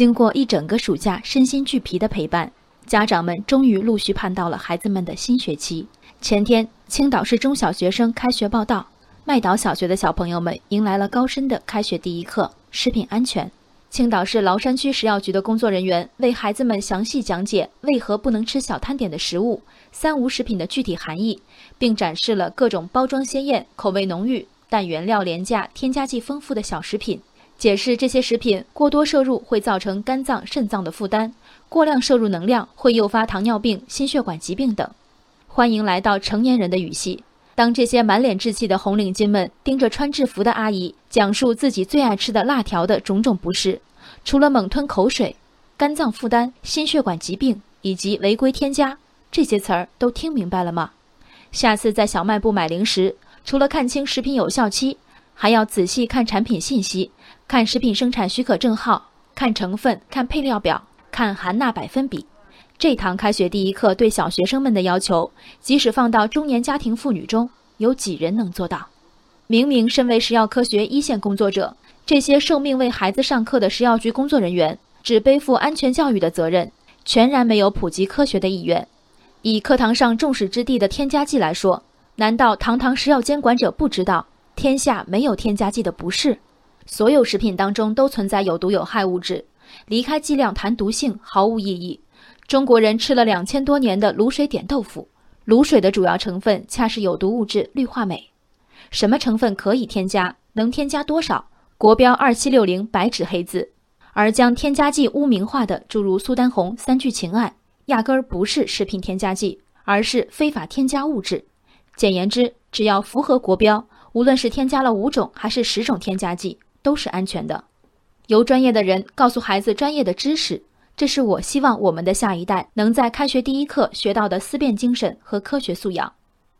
经过一整个暑假身心俱疲的陪伴，家长们终于陆续盼到了孩子们的新学期。前天，青岛市中小学生开学报到，麦岛小学的小朋友们迎来了高深的开学第一课——食品安全。青岛市崂山区食药局的工作人员为孩子们详细讲解为何不能吃小摊点的食物、三无食品的具体含义，并展示了各种包装鲜艳、口味浓郁但原料廉价、添加剂丰富的小食品。解释这些食品过多摄入会造成肝脏、肾脏的负担，过量摄入能量会诱发糖尿病、心血管疾病等。欢迎来到成年人的语系。当这些满脸稚气的红领巾们盯着穿制服的阿姨讲述自己最爱吃的辣条的种种不适，除了猛吞口水、肝脏负担、心血管疾病以及违规添加这些词儿都听明白了吗？下次在小卖部买零食，除了看清食品有效期，还要仔细看产品信息。看食品生产许可证号，看成分，看配料表，看含钠百分比。这堂开学第一课对小学生们的要求，即使放到中年家庭妇女中，有几人能做到？明明身为食药科学一线工作者，这些受命为孩子上课的食药局工作人员，只背负安全教育的责任，全然没有普及科学的意愿。以课堂上众矢之的的添加剂来说，难道堂堂食药监管者不知道天下没有添加剂的不是？所有食品当中都存在有毒有害物质，离开剂量谈毒性毫无意义。中国人吃了两千多年的卤水点豆腐，卤水的主要成分恰是有毒物质氯化镁。什么成分可以添加，能添加多少？国标二七六零白纸黑字。而将添加剂污名化的，诸如苏丹红三聚氰胺，压根儿不是食品添加剂，而是非法添加物质。简言之，只要符合国标，无论是添加了五种还是十种添加剂。都是安全的，由专业的人告诉孩子专业的知识，这是我希望我们的下一代能在开学第一课学到的思辨精神和科学素养。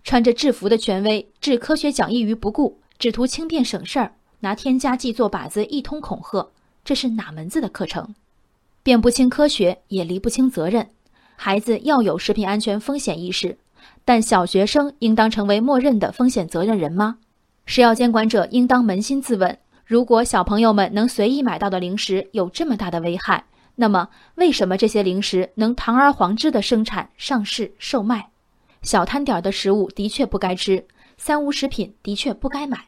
穿着制服的权威置科学讲义于不顾，只图轻便省事儿，拿添加剂做靶子一通恐吓，这是哪门子的课程？辨不清科学，也离不清责任。孩子要有食品安全风险意识，但小学生应当成为默认的风险责任人吗？食药监管者应当扪心自问。如果小朋友们能随意买到的零食有这么大的危害，那么为什么这些零食能堂而皇之的生产、上市、售卖？小摊点的食物的确不该吃，三无食品的确不该买，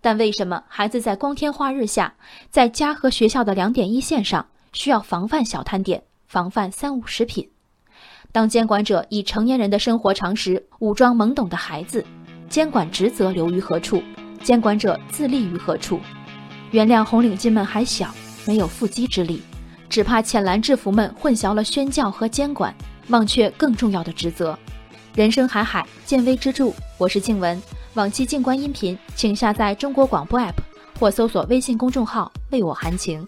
但为什么孩子在光天化日下，在家和学校的两点一线上，需要防范小摊点、防范三无食品？当监管者以成年人的生活常识武装懵懂的孩子，监管职责留于何处？监管者自立于何处？原谅红领巾们还小，没有缚鸡之力，只怕浅蓝制服们混淆了宣教和监管，忘却更重要的职责。人生海海，见微知著。我是静文，往期静观音频，请下载中国广播 APP 或搜索微信公众号“为我含情”。